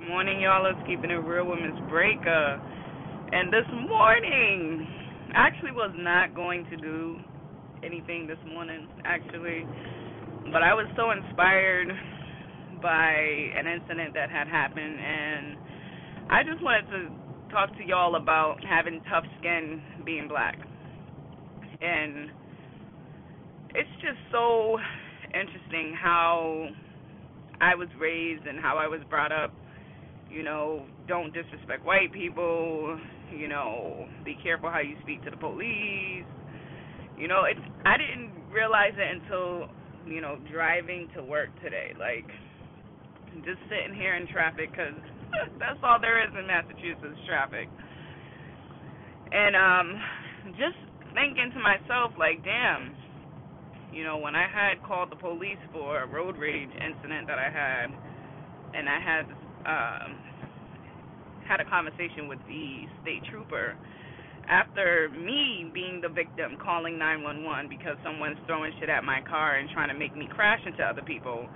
Good morning, y'all. It's keeping it real with Miss Breaker. Uh, and this morning, I actually was not going to do anything this morning, actually, but I was so inspired by an incident that had happened, and I just wanted to talk to y'all about having tough skin being black. And it's just so interesting how I was raised and how I was brought up. You know, don't disrespect white people. You know, be careful how you speak to the police. You know, it's I didn't realize it until you know driving to work today. Like just sitting here in traffic because that's all there is in Massachusetts traffic. And um, just thinking to myself, like, damn, you know, when I had called the police for a road rage incident that I had, and I had um, had a conversation with the state trooper after me being the victim calling 911 because someone's throwing shit at my car and trying to make me crash into other people.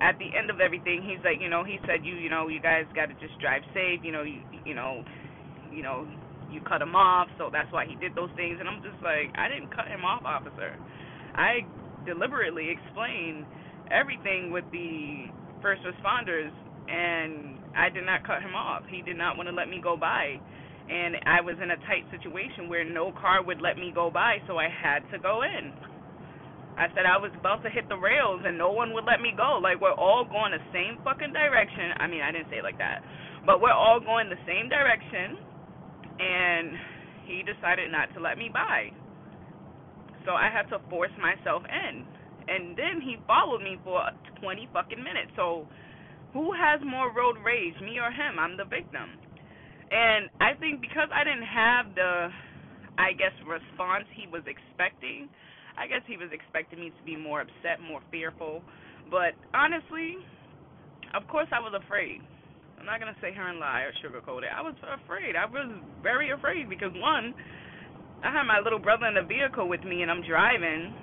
At the end of everything, he's like, you know, he said, you, you know, you guys got to just drive safe. You know, you, you know, you know, you cut him off, so that's why he did those things. And I'm just like, I didn't cut him off, officer. I deliberately explained everything with the first responders, and I did not cut him off. He did not want to let me go by. And I was in a tight situation where no car would let me go by, so I had to go in. I said I was about to hit the rails and no one would let me go. Like we're all going the same fucking direction. I mean, I didn't say it like that. But we're all going the same direction and he decided not to let me by. So I had to force myself in. And then he followed me for 20 fucking minutes. So who has more road rage, me or him? I'm the victim. And I think because I didn't have the, I guess, response he was expecting, I guess he was expecting me to be more upset, more fearful. But honestly, of course I was afraid. I'm not going to say her and lie or sugarcoat it. I was afraid. I was very afraid because, one, I had my little brother in the vehicle with me and I'm driving.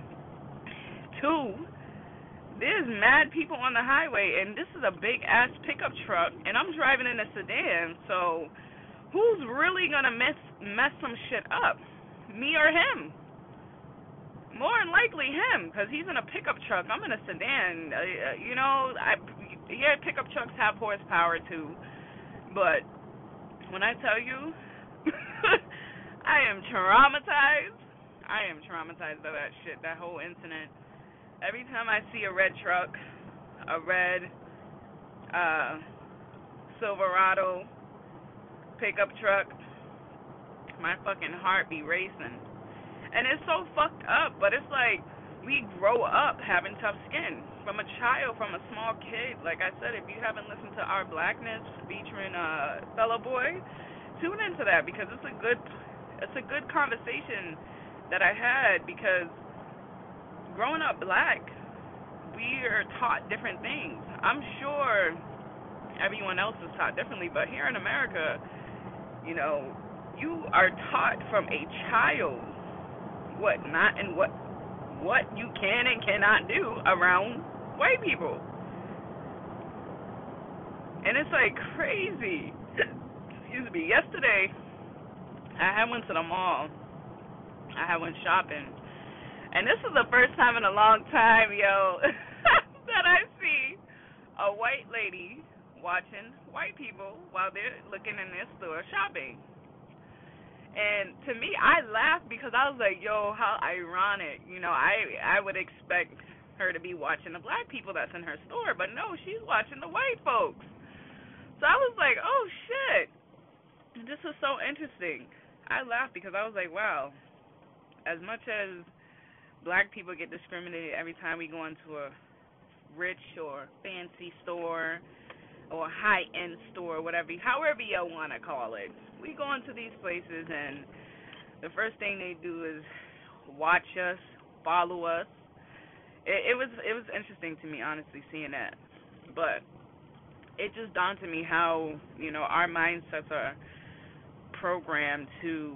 Two, there's mad people on the highway and this is a big ass pickup truck and I'm driving in a sedan. So who's really gonna mess mess some shit up? Me or him? More than likely him, because he's in a pickup truck. I'm in a sedan. Uh, uh, you know, I yeah, pickup trucks have horsepower too, but when I tell you. I am traumatized. I am traumatized by that shit, that whole incident. Every time I see a red truck, a red uh Silverado pickup truck, my fucking heart be racing. And it's so fucked up, but it's like we grow up having tough skin from a child, from a small kid. Like I said, if you haven't listened to our blackness featuring uh fellow boy, tune into that because it's a good it's a good conversation that I had because growing up black, we are taught different things. I'm sure everyone else is taught differently, but here in America, you know, you are taught from a child what not and what what you can and cannot do around white people. And it's like crazy. Excuse me. Yesterday, I had went to the mall. I had went shopping, and this is the first time in a long time, yo, that I see a white lady watching white people while they're looking in their store shopping. And to me, I laughed because I was like, "Yo, how ironic!" You know, I I would expect her to be watching the black people that's in her store, but no, she's watching the white folks. So I was like, "Oh shit!" This is so interesting. I laughed because I was like, wow, as much as black people get discriminated every time we go into a rich or fancy store or high end store, whatever, however you want to call it. We go into these places and the first thing they do is watch us, follow us. It, it was it was interesting to me, honestly, seeing that. But it just dawned to me how you know our mindsets are programmed to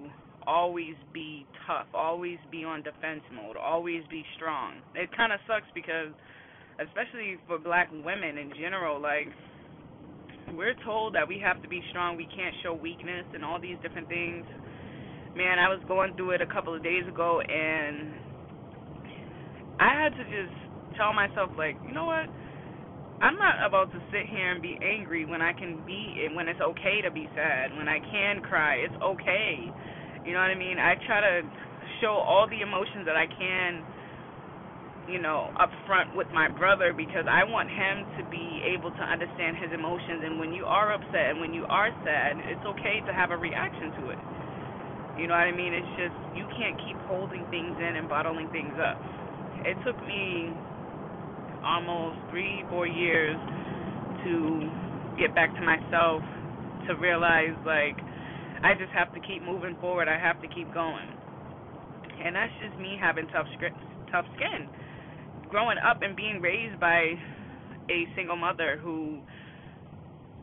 always be tough, always be on defense mode, always be strong. It kind of sucks because, especially for black women in general, like we're told that we have to be strong, we can't show weakness, and all these different things. Man, I was going through it a couple of days ago, and I had to just tell myself, like, you know what? I'm not about to sit here and be angry when I can be, when it's okay to be sad, when I can cry. It's okay. You know what I mean? I try to show all the emotions that I can you know, up front with my brother because I want him to be able to understand his emotions. And when you are upset and when you are sad, it's okay to have a reaction to it. You know what I mean? It's just you can't keep holding things in and bottling things up. It took me almost three, four years to get back to myself to realize like I just have to keep moving forward. I have to keep going. And that's just me having tough tough skin growing up and being raised by a single mother who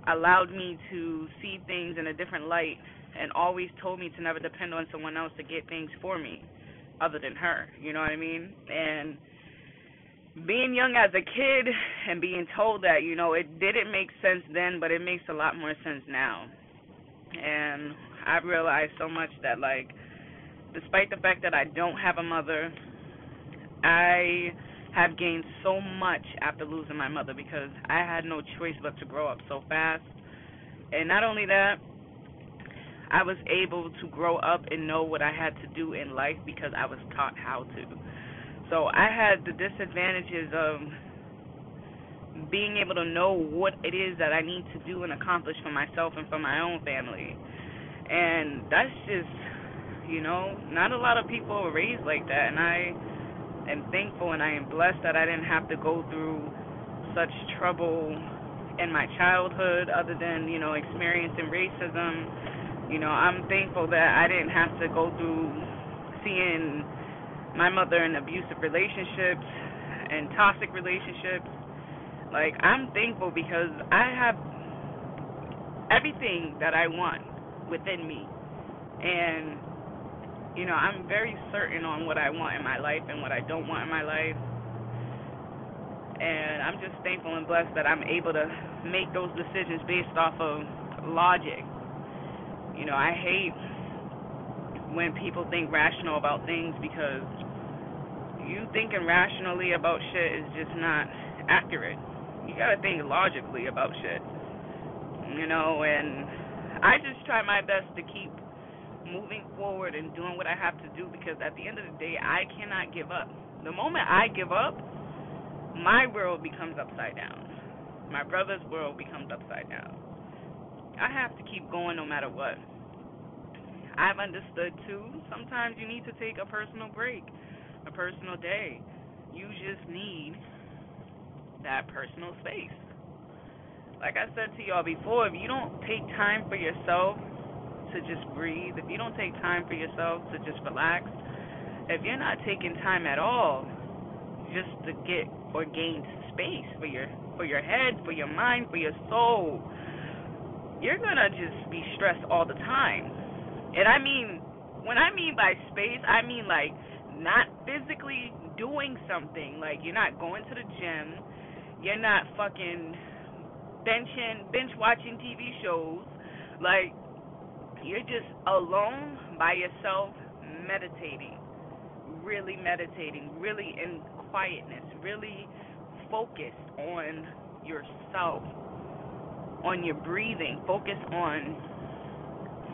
allowed me to see things in a different light and always told me to never depend on someone else to get things for me other than her. You know what I mean? And being young as a kid and being told that, you know, it didn't make sense then, but it makes a lot more sense now. And I've realized so much that, like, despite the fact that I don't have a mother, I have gained so much after losing my mother because I had no choice but to grow up so fast. And not only that, I was able to grow up and know what I had to do in life because I was taught how to. So I had the disadvantages of being able to know what it is that I need to do and accomplish for myself and for my own family. And that's just, you know, not a lot of people are raised like that. And I am thankful and I am blessed that I didn't have to go through such trouble in my childhood other than, you know, experiencing racism. You know, I'm thankful that I didn't have to go through seeing my mother in abusive relationships and toxic relationships. Like, I'm thankful because I have everything that I want within me. And you know, I'm very certain on what I want in my life and what I don't want in my life. And I'm just thankful and blessed that I'm able to make those decisions based off of logic. You know, I hate when people think rational about things because you thinking rationally about shit is just not accurate. You gotta think logically about shit. You know, and I just try my best to keep moving forward and doing what I have to do because at the end of the day, I cannot give up. The moment I give up, my world becomes upside down. My brother's world becomes upside down. I have to keep going no matter what. I've understood too, sometimes you need to take a personal break, a personal day. You just need that personal space. Like I said to y'all before, if you don't take time for yourself, to just breathe, if you don't take time for yourself to just relax, if you're not taking time at all just to get or gain space for your for your head, for your mind, for your soul, you're gonna just be stressed all the time. And I mean when I mean by space, I mean like not physically doing something. Like you're not going to the gym, you're not fucking benching binge watching TV shows. Like you're just alone by yourself, meditating, really meditating, really in quietness, really focused on yourself, on your breathing, focus on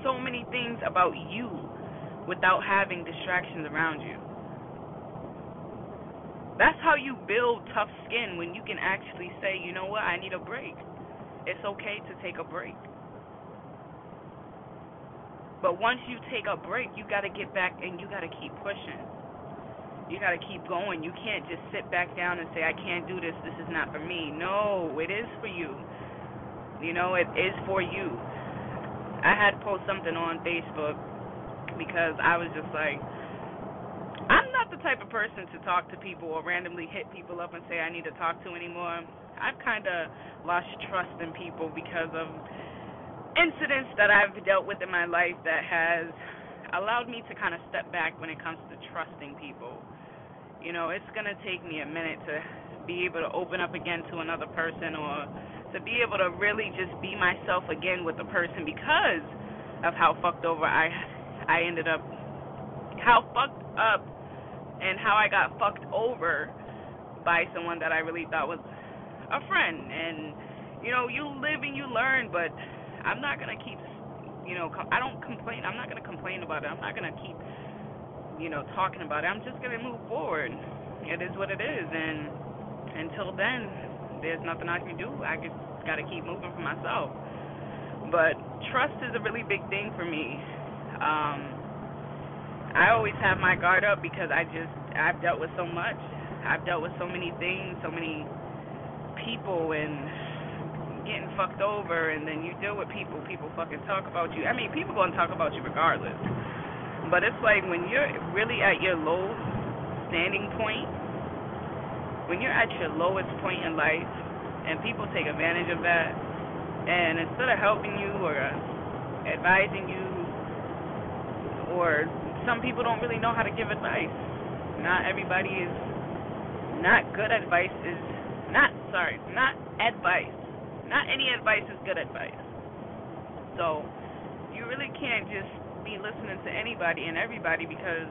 so many things about you without having distractions around you. That's how you build tough skin when you can actually say, you know what, I need a break. It's okay to take a break. But once you take a break, you got to get back and you got to keep pushing. You got to keep going. You can't just sit back down and say, I can't do this. This is not for me. No, it is for you. You know, it is for you. I had to post something on Facebook because I was just like, I'm not the type of person to talk to people or randomly hit people up and say I need to talk to anymore. I've kind of lost trust in people because of incidents that I've dealt with in my life that has allowed me to kind of step back when it comes to trusting people. You know, it's going to take me a minute to be able to open up again to another person or to be able to really just be myself again with the person because of how fucked over I I ended up how fucked up and how I got fucked over by someone that I really thought was a friend. And you know you live and you learn but I'm not going to keep you know I don't complain I'm not going to complain about it. I'm not going to keep you know talking about it. I'm just going to move forward. It is what it is. And until then there's nothing I can do. I just got to keep moving for myself. But trust is a really big thing for me. Um I always have my guard up because I just I've dealt with so much. I've dealt with so many things, so many people, and getting fucked over, and then you deal with people. People fucking talk about you. I mean, people gonna talk about you regardless. But it's like when you're really at your low standing point, when you're at your lowest point in life, and people take advantage of that, and instead of helping you or advising you, or some people don't really know how to give advice. Not everybody is not good advice is not sorry, not advice. Not any advice is good advice. So you really can't just be listening to anybody and everybody because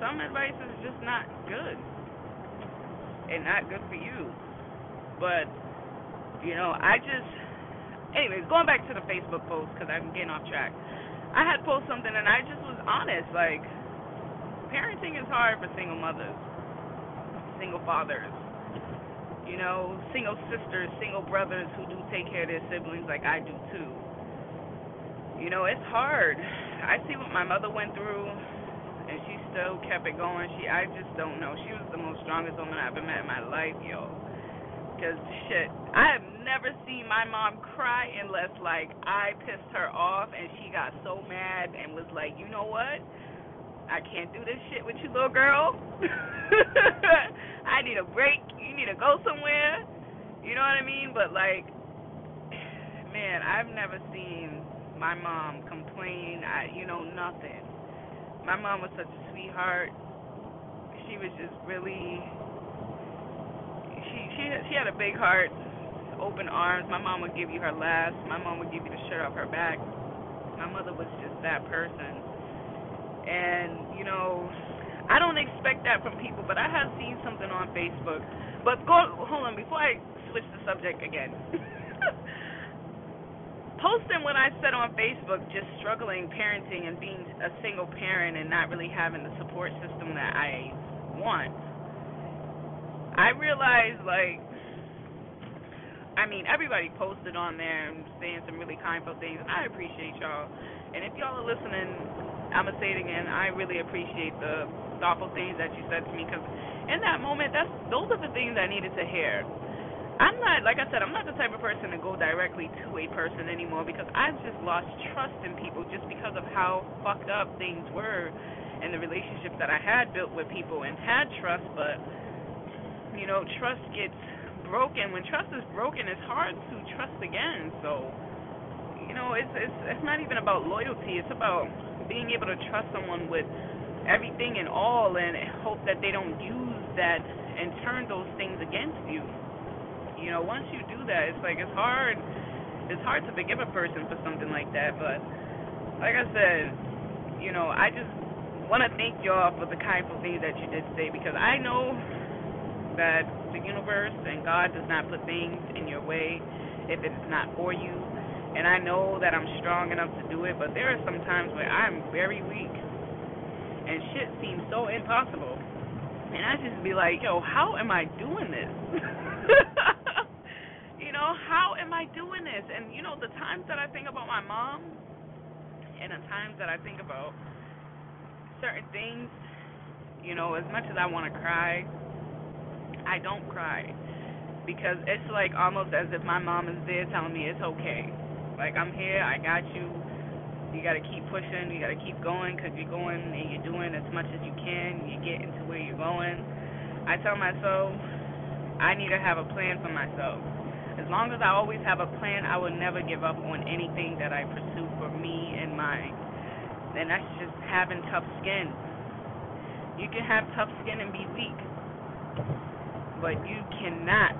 some advice is just not good and not good for you. But you know, I just anyways, going back to the Facebook post because I'm getting off track. I had posted something and I just was honest, like parenting is hard for single mothers single fathers, you know, single sisters, single brothers who do take care of their siblings like I do too. You know, it's hard. I see what my mother went through, and she still kept it going. She, I just don't know. She was the most strongest woman I've ever met in my life, yo. Cause shit, I have never seen my mom cry unless like I pissed her off and she got so mad and was like, you know what? I can't do this shit with you, little girl. I need a break. You need to go somewhere. You know what I mean? But like, man, I've never seen my mom complain. I, you know, nothing. My mom was such a sweetheart. She was just really. She she she had a big heart, open arms. My mom would give you her last. My mom would give you the shirt off her back. My mother was just that person. And you know, I don't expect that from people, but I have seen something on Facebook. But go hold on before I switch the subject again. Posting what I said on Facebook, just struggling parenting and being a single parent and not really having the support system that I want. I realized like I mean, everybody posted on there and saying some really kindful things, I appreciate y'all. And if y'all are listening, I'm gonna say it again. I really appreciate the thoughtful things that you said to me because in that moment, that's those are the things I needed to hear. I'm not, like I said, I'm not the type of person to go directly to a person anymore because I've just lost trust in people just because of how fucked up things were in the relationships that I had built with people and had trust, but you know, trust gets broken. When trust is broken, it's hard to trust again. So, you know, it's it's it's not even about loyalty. It's about being able to trust someone with everything and all and hope that they don't use that and turn those things against you. You know, once you do that, it's like it's hard it's hard to forgive a person for something like that, but like I said, you know, I just want to thank y'all for the kindful things that you did say because I know that the universe and God does not put things in your way if it's not for you. And I know that I'm strong enough to do it, but there are some times where I'm very weak and shit seems so impossible. And I just be like, yo, how am I doing this? you know, how am I doing this? And you know, the times that I think about my mom and the times that I think about certain things, you know, as much as I want to cry, I don't cry because it's like almost as if my mom is there telling me it's okay. Like I'm here, I got you you got to keep pushing. You got to keep going because you're going and you're doing as much as you can. You get into where you're going. I tell myself I need to have a plan for myself. As long as I always have a plan, I will never give up on anything that I pursue for me and mine. And that's just having tough skin. You can have tough skin and be weak, but you cannot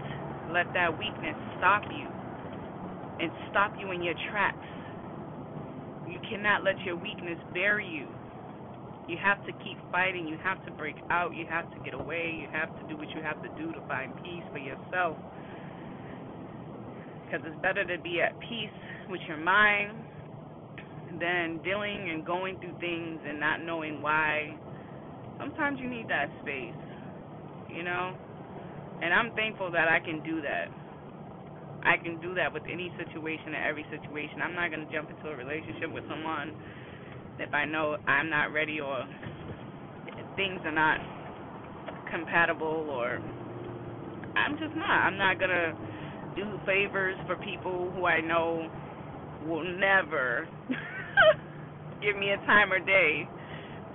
let that weakness stop you and stop you in your tracks. You cannot let your weakness bury you. You have to keep fighting. You have to break out. You have to get away. You have to do what you have to do to find peace for yourself. Because it's better to be at peace with your mind than dealing and going through things and not knowing why. Sometimes you need that space, you know? And I'm thankful that I can do that. I can do that with any situation and every situation. I'm not going to jump into a relationship with someone if I know I'm not ready or things are not compatible or I'm just not. I'm not going to do favors for people who I know will never give me a time or day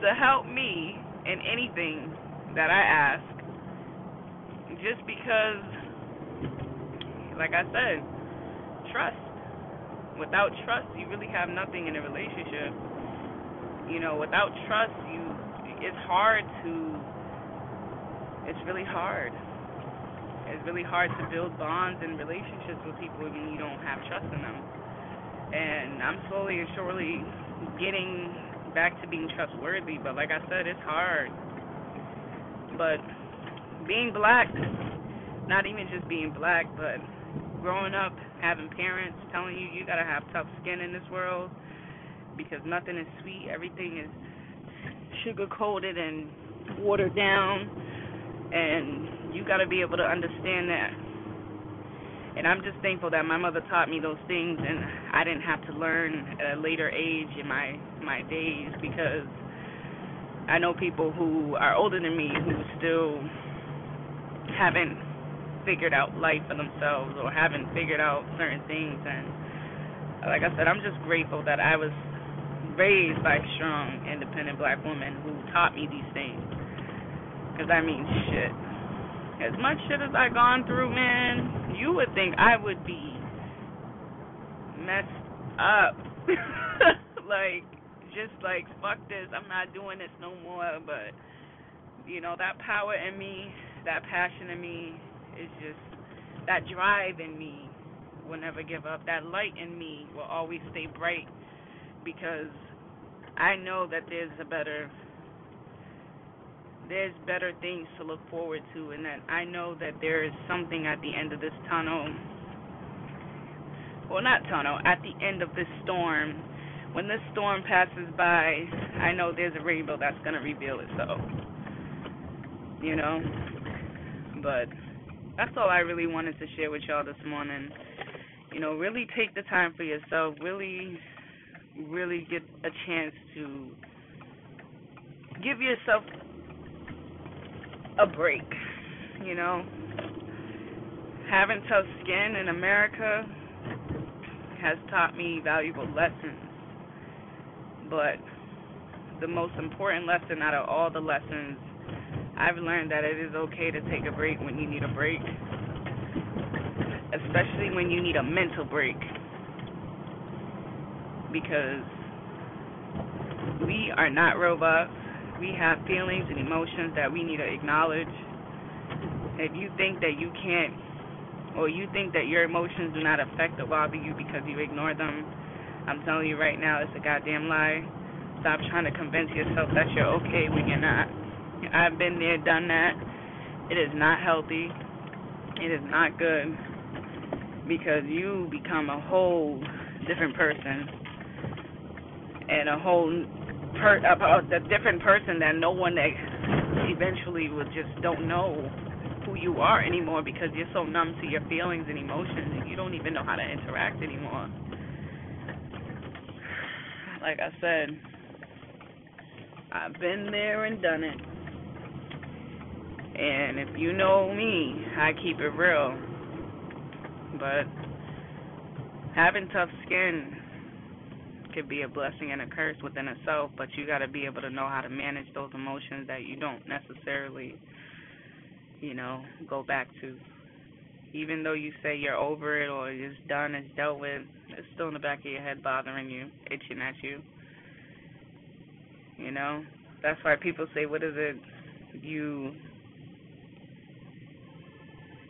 to help me in anything that I ask just because like I said, trust. Without trust, you really have nothing in a relationship. You know, without trust, you it's hard to it's really hard. It's really hard to build bonds and relationships with people when you don't have trust in them. And I'm slowly and surely getting back to being trustworthy, but like I said, it's hard. But being black, not even just being black, but growing up having parents telling you you gotta have tough skin in this world because nothing is sweet, everything is sugar coated and watered down, and you gotta be able to understand that. And I'm just thankful that my mother taught me those things, and I didn't have to learn at a later age in my my days because I know people who are older than me who still haven't figured out life for themselves or haven't figured out certain things. And like I said, I'm just grateful that I was raised by strong, independent black woman who taught me these things. Because, I mean, shit. As much shit as I gone through, man, you would think I would be messed up. like, just like, fuck this, I'm not doing this no more. But, you know, that power in me, that passion in me, it's just that drive in me will never give up. That light in me will always stay bright because I know that there's a better there's better things to look forward to and that I know that there is something at the end of this tunnel. Well, not tunnel, at the end of this storm. When this storm passes by, I know there's a rainbow that's going to reveal itself. You know? But that's all I really wanted to share with y'all this morning. You know, really take the time for yourself. Really, really get a chance to give yourself a break. You know, having tough skin in America has taught me valuable lessons. But the most important lesson out of all the lessons I've learned that it is okay to take a break when you need a break, especially when you need a mental break. Because we are not robots. We have feelings and emotions that we need to acknowledge. If you think that you can't, or you think that your emotions do not affect or bother you because you ignore them, I'm telling you right now, it's a goddamn lie. Stop trying to convince yourself that you're okay when you're not. I've been there, done that. It is not healthy. It is not good because you become a whole different person and a whole per a, a different person that no one that eventually will just don't know who you are anymore because you're so numb to your feelings and emotions and you don't even know how to interact anymore. Like I said, I've been there and done it. And if you know me, I keep it real. But having tough skin could be a blessing and a curse within itself, but you got to be able to know how to manage those emotions that you don't necessarily, you know, go back to. Even though you say you're over it or it's done, it's dealt with, it's still in the back of your head bothering you, itching at you. You know, that's why people say, what is it you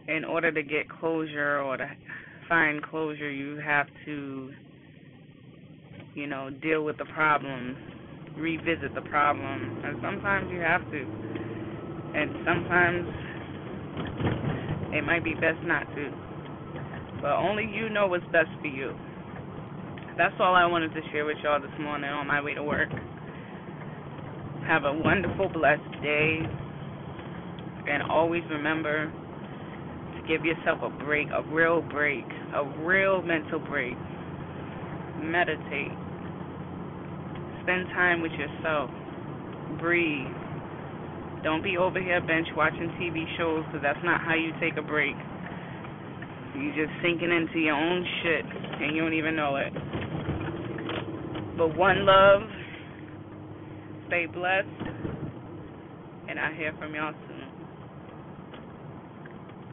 in order to get closure or to find closure, you have to, you know, deal with the problem, revisit the problem, and sometimes you have to, and sometimes it might be best not to. But only you know what's best for you. That's all I wanted to share with y'all this morning on my way to work. Have a wonderful, blessed day. And always remember give yourself a break, a real break, a real mental break. Meditate. Spend time with yourself. Breathe. Don't be over here bench watching TV shows because that's not how you take a break. You're just sinking into your own shit and you don't even know it. But one love, stay blessed, and I hear from y'all soon.